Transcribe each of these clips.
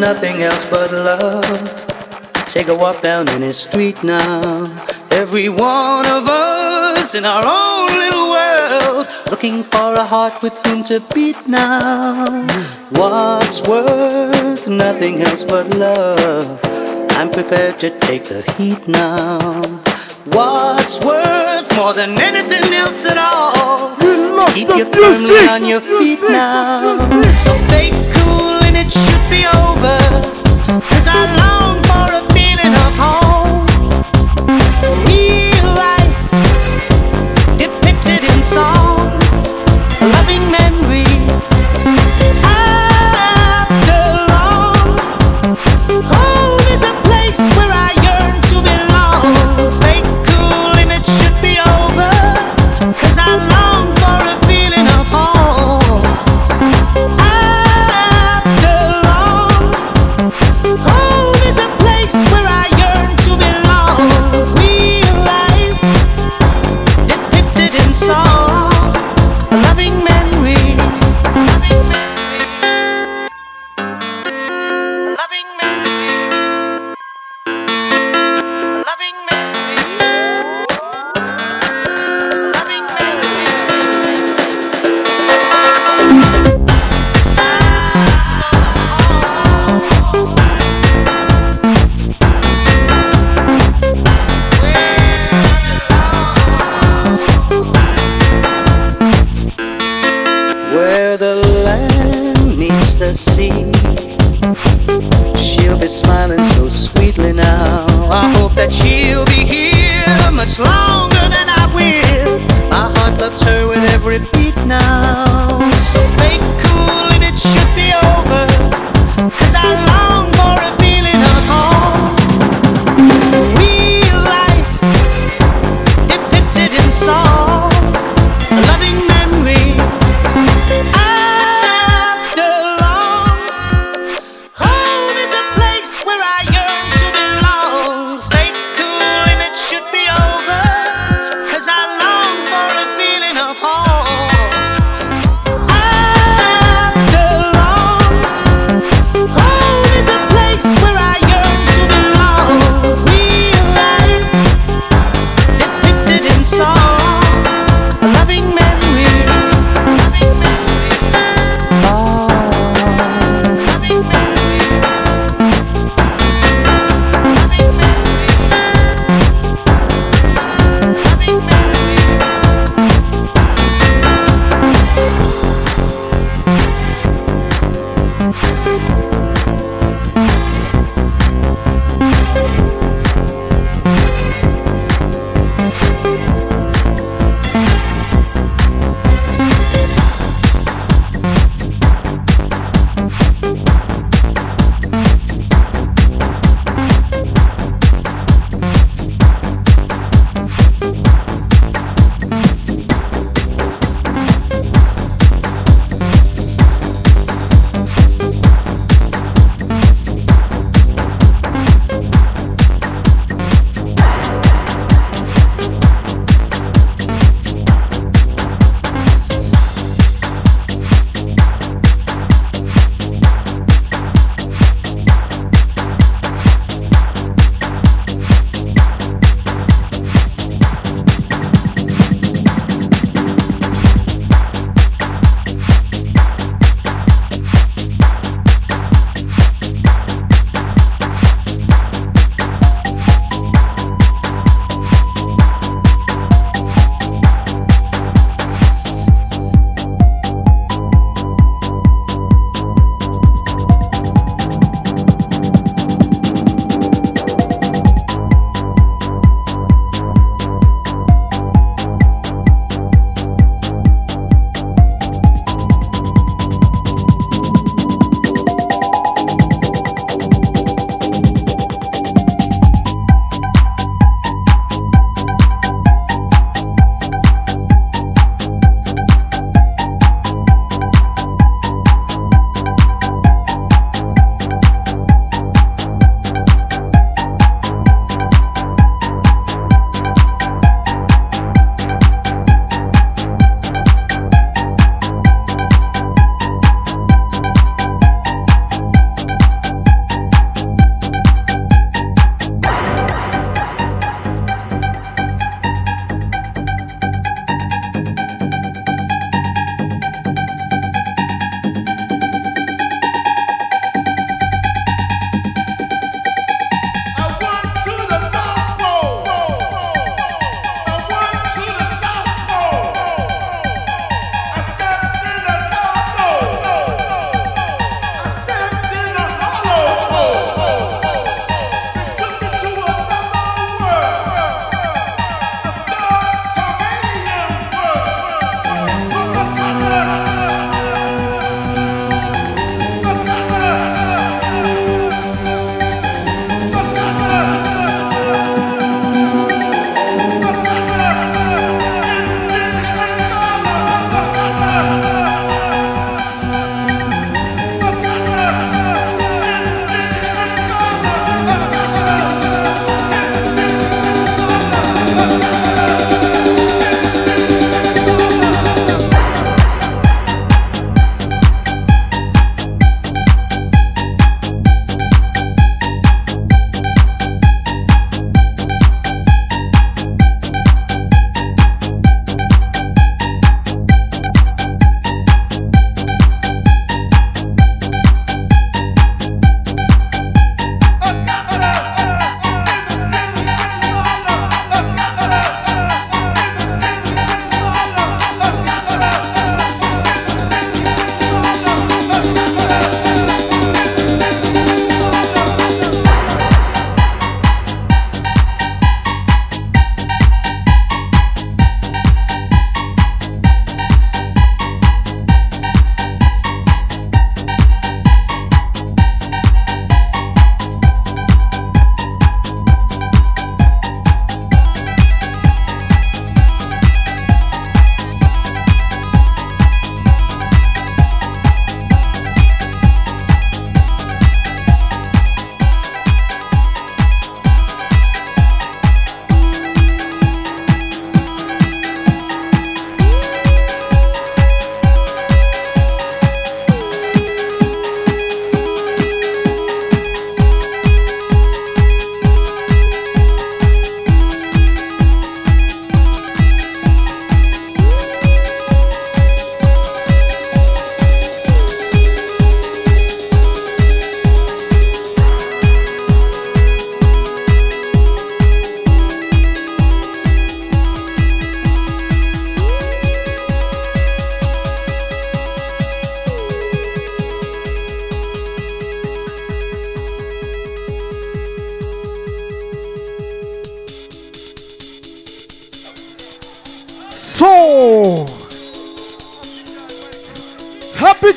nothing else but love. Take a walk down any street now. Every one of us in our own little world, looking for a heart with whom to beat now. What's worth nothing else but love? I'm prepared to take the heat now. What's worth more than anything else at all? To keep you firmly on your feet now. So fake cool and it should be over. Cause I long for a feeling of home.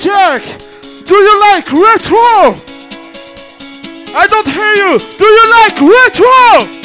Jack, do you like retro? I don't hear you. Do you like retro?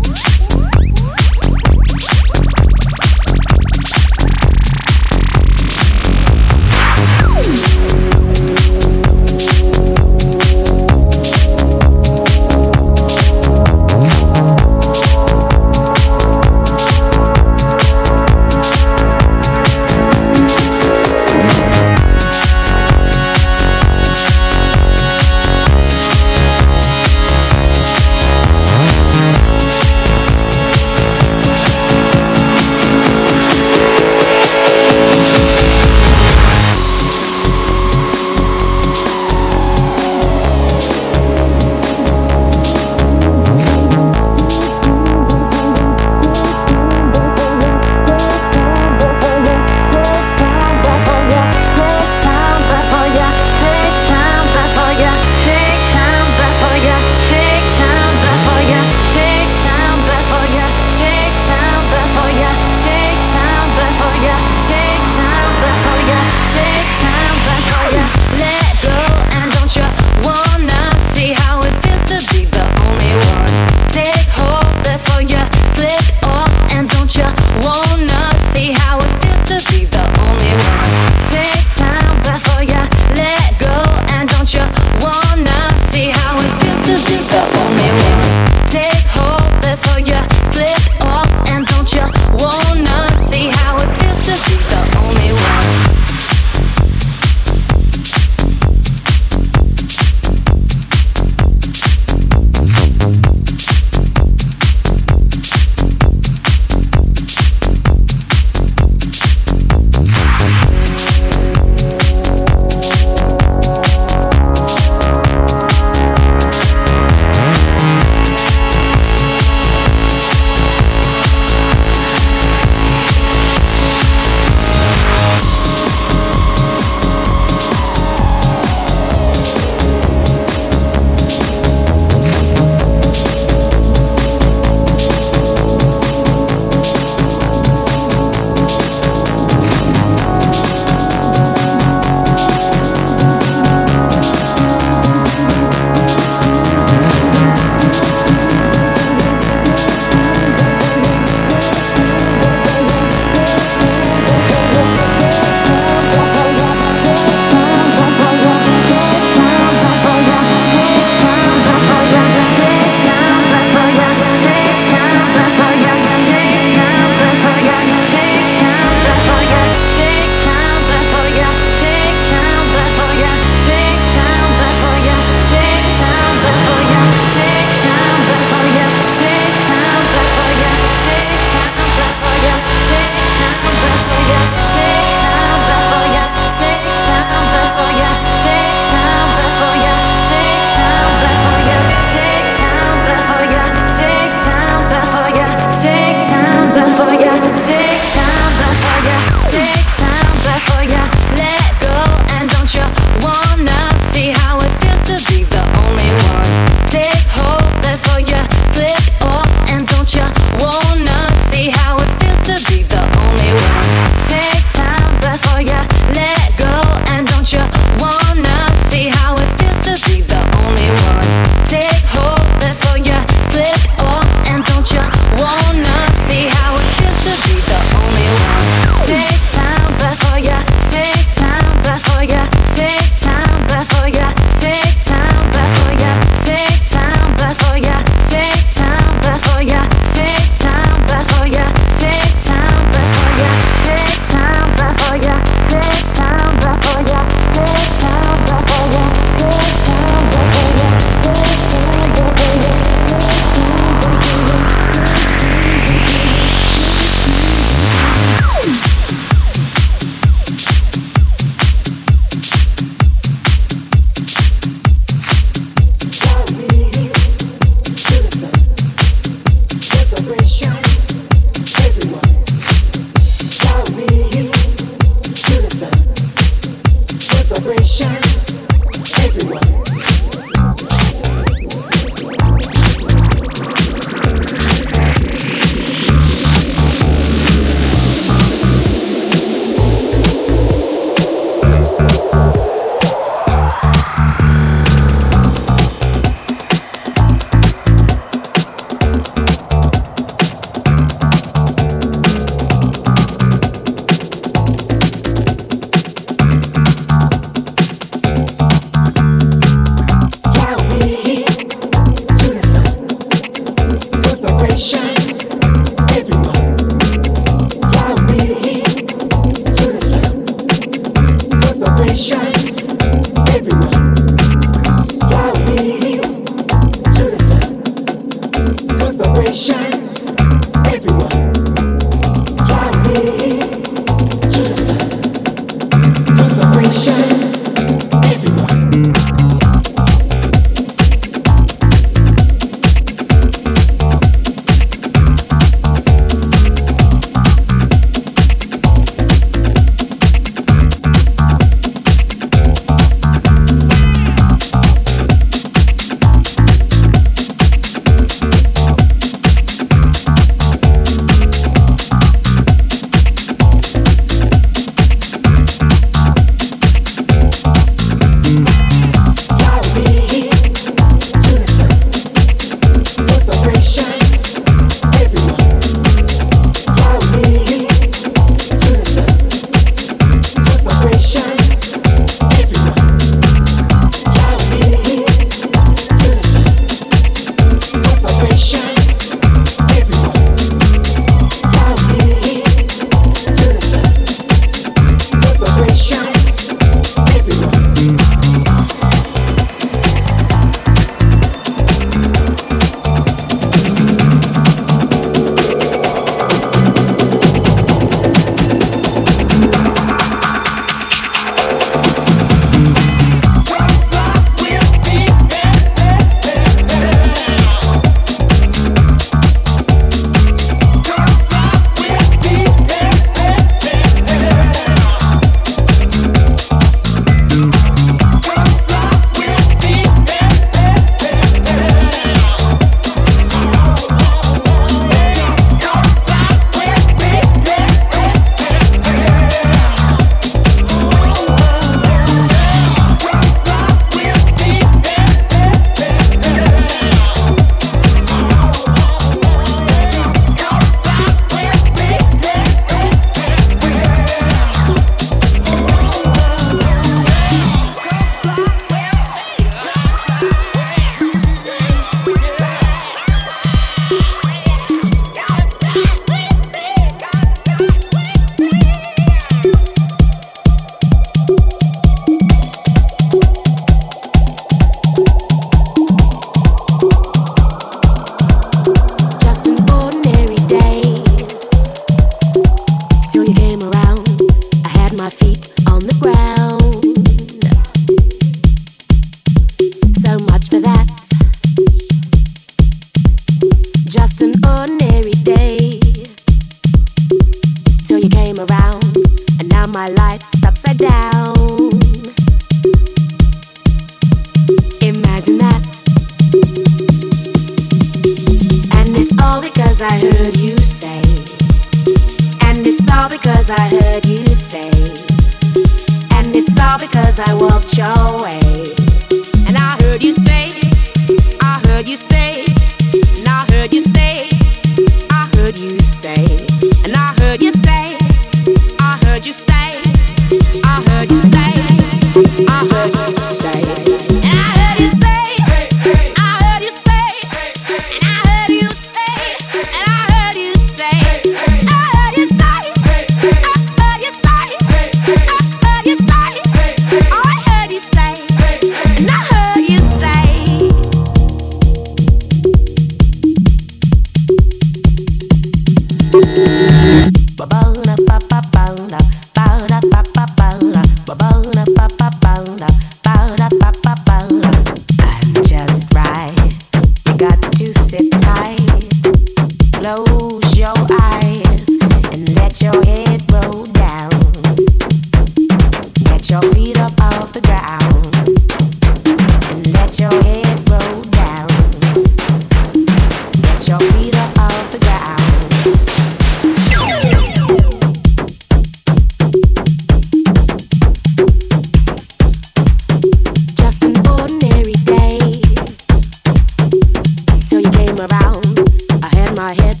I heard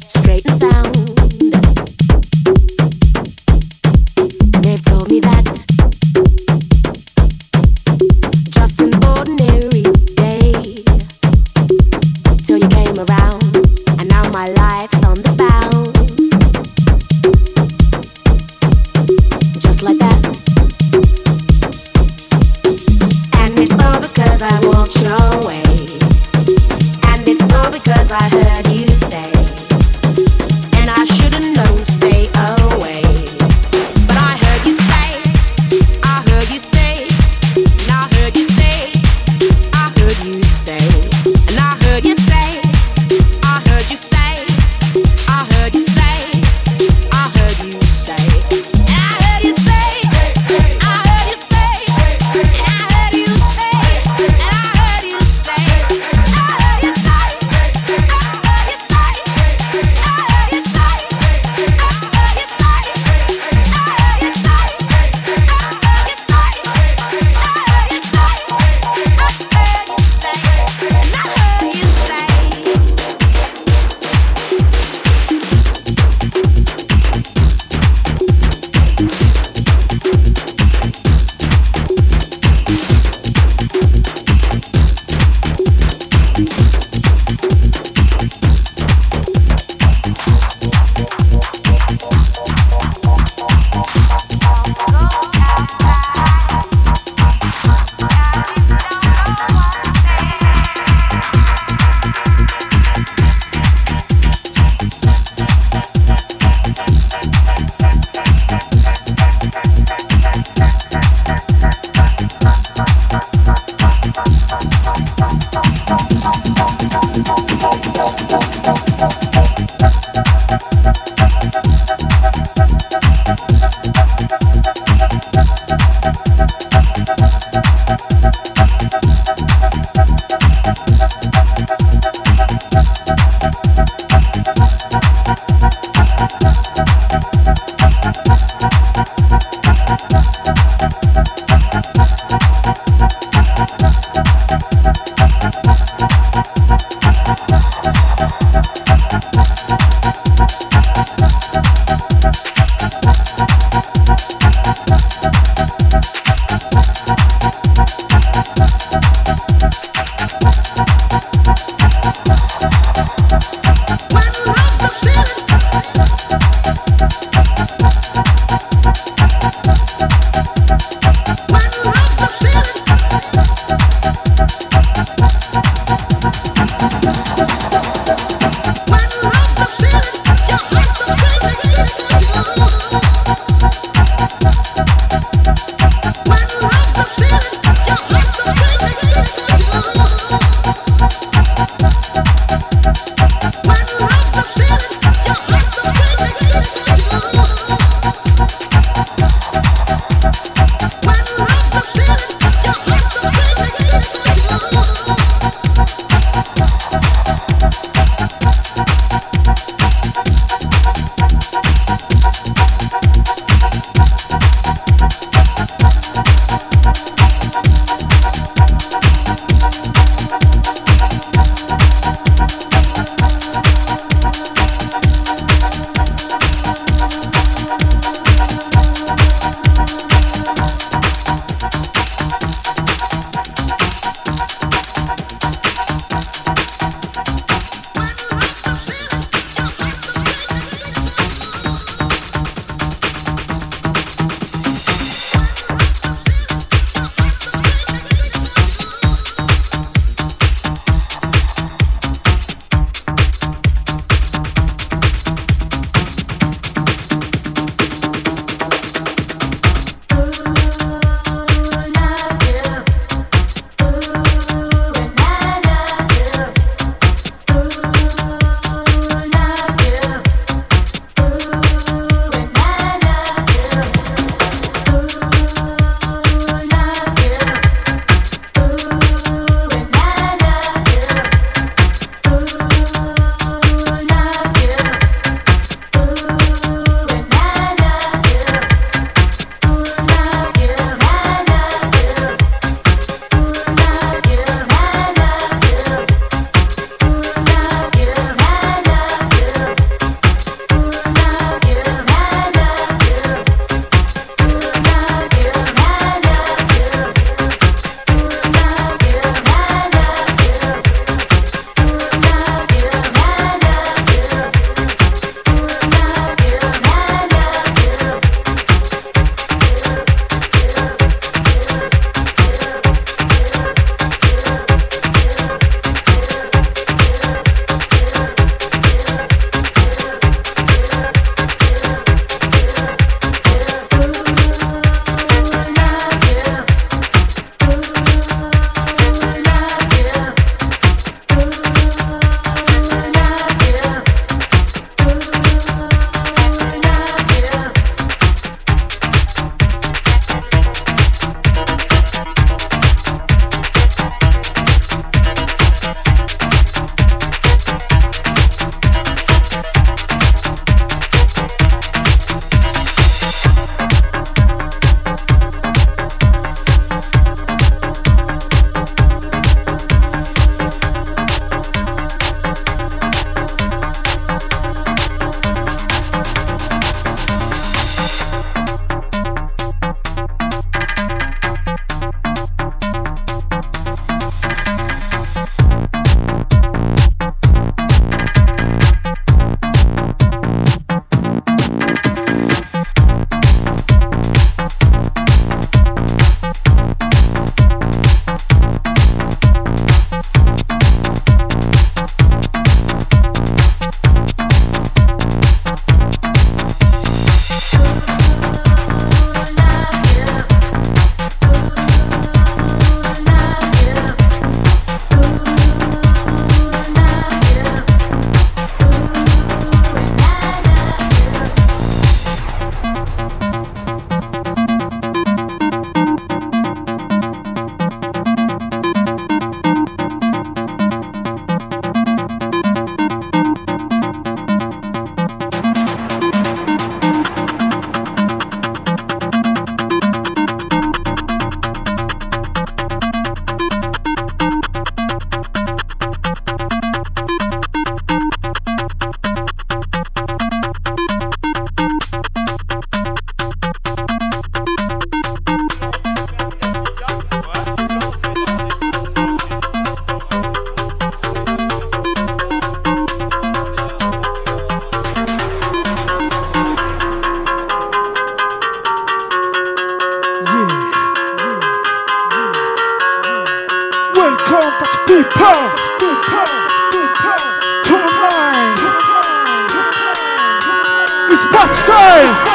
time!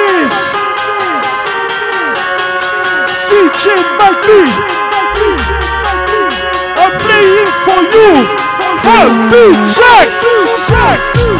Is DJ Maggie. I'm playing for you. Happy Jack!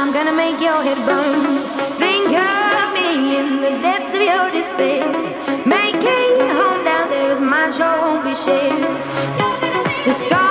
I'm gonna make your head burn. Think of me in the depths of your despair. Making your home down there is mine, sure won't be shared. The scar.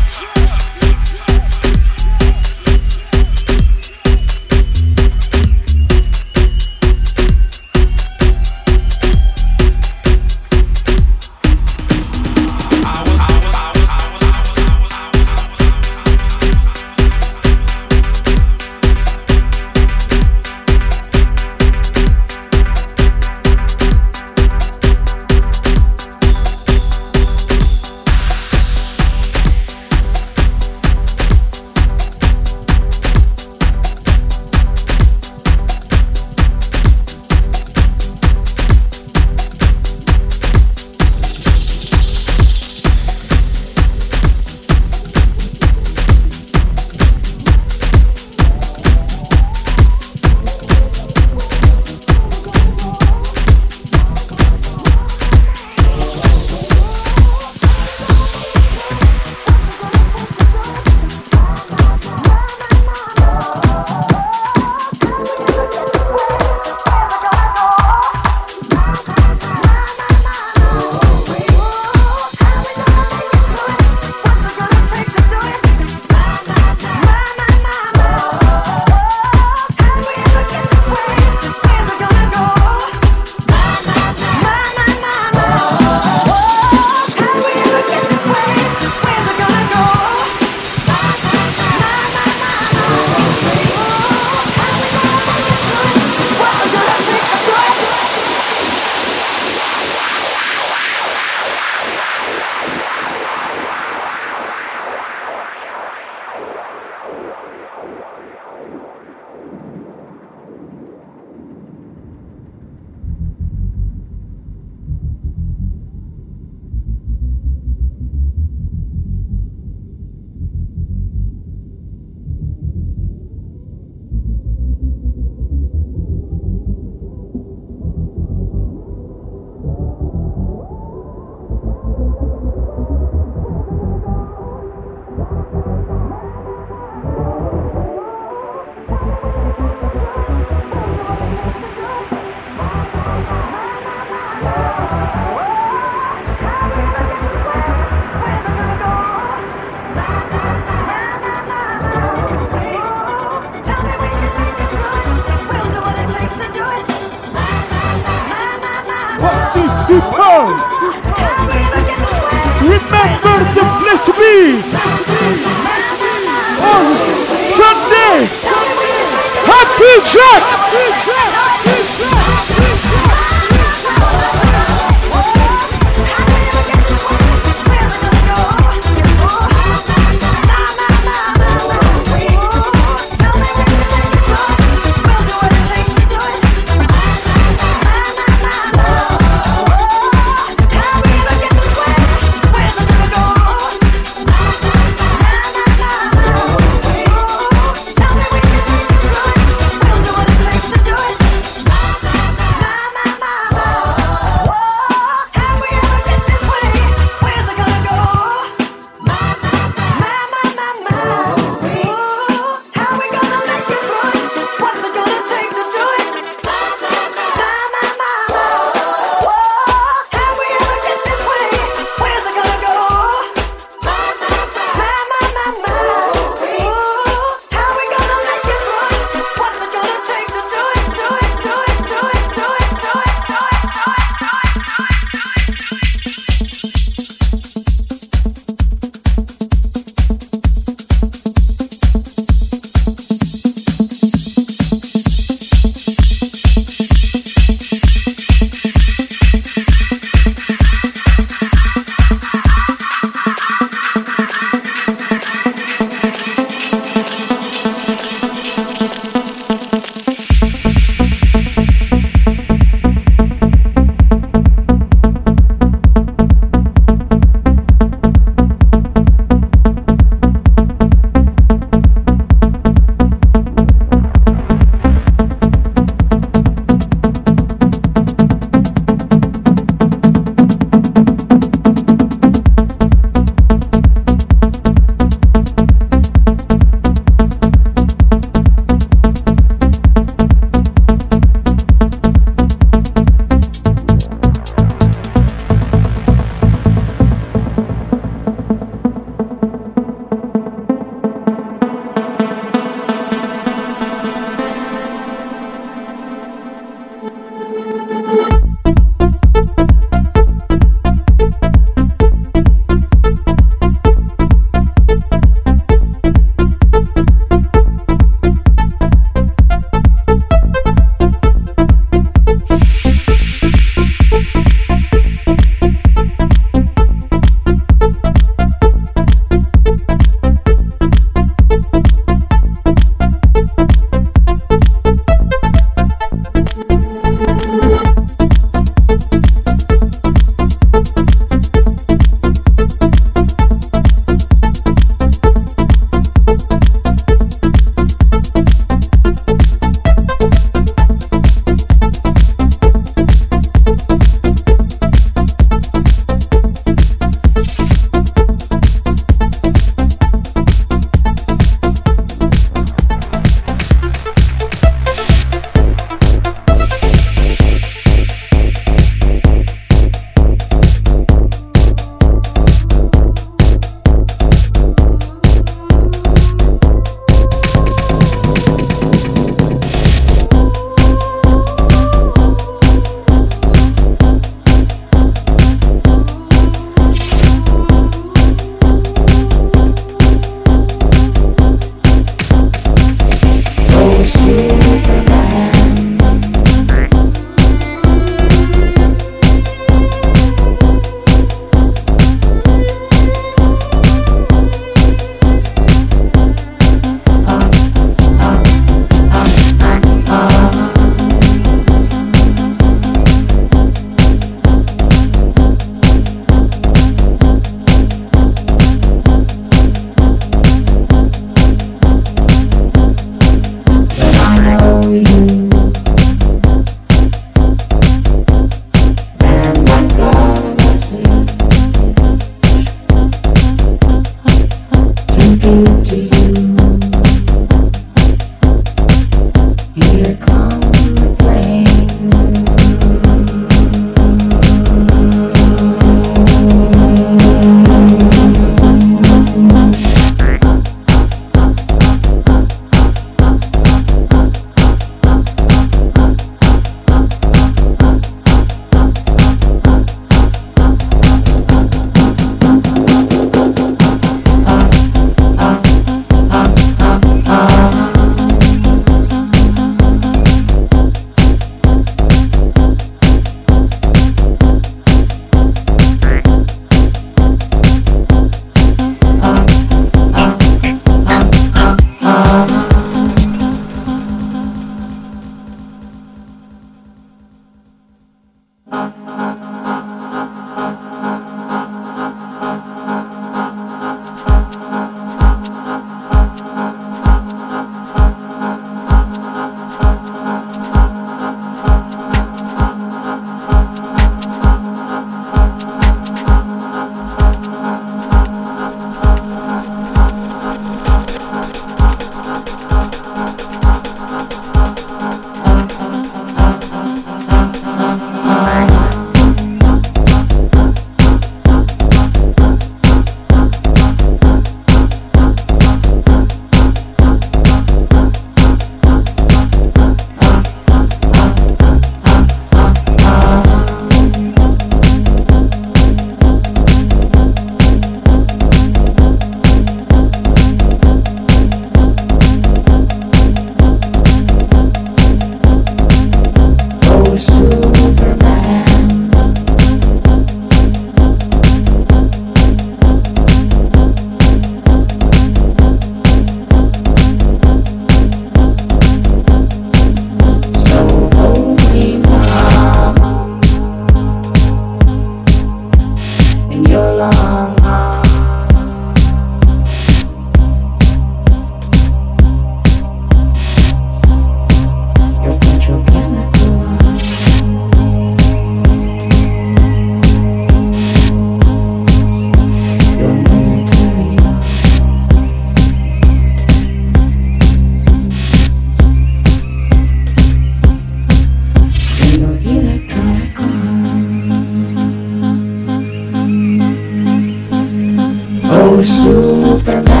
house.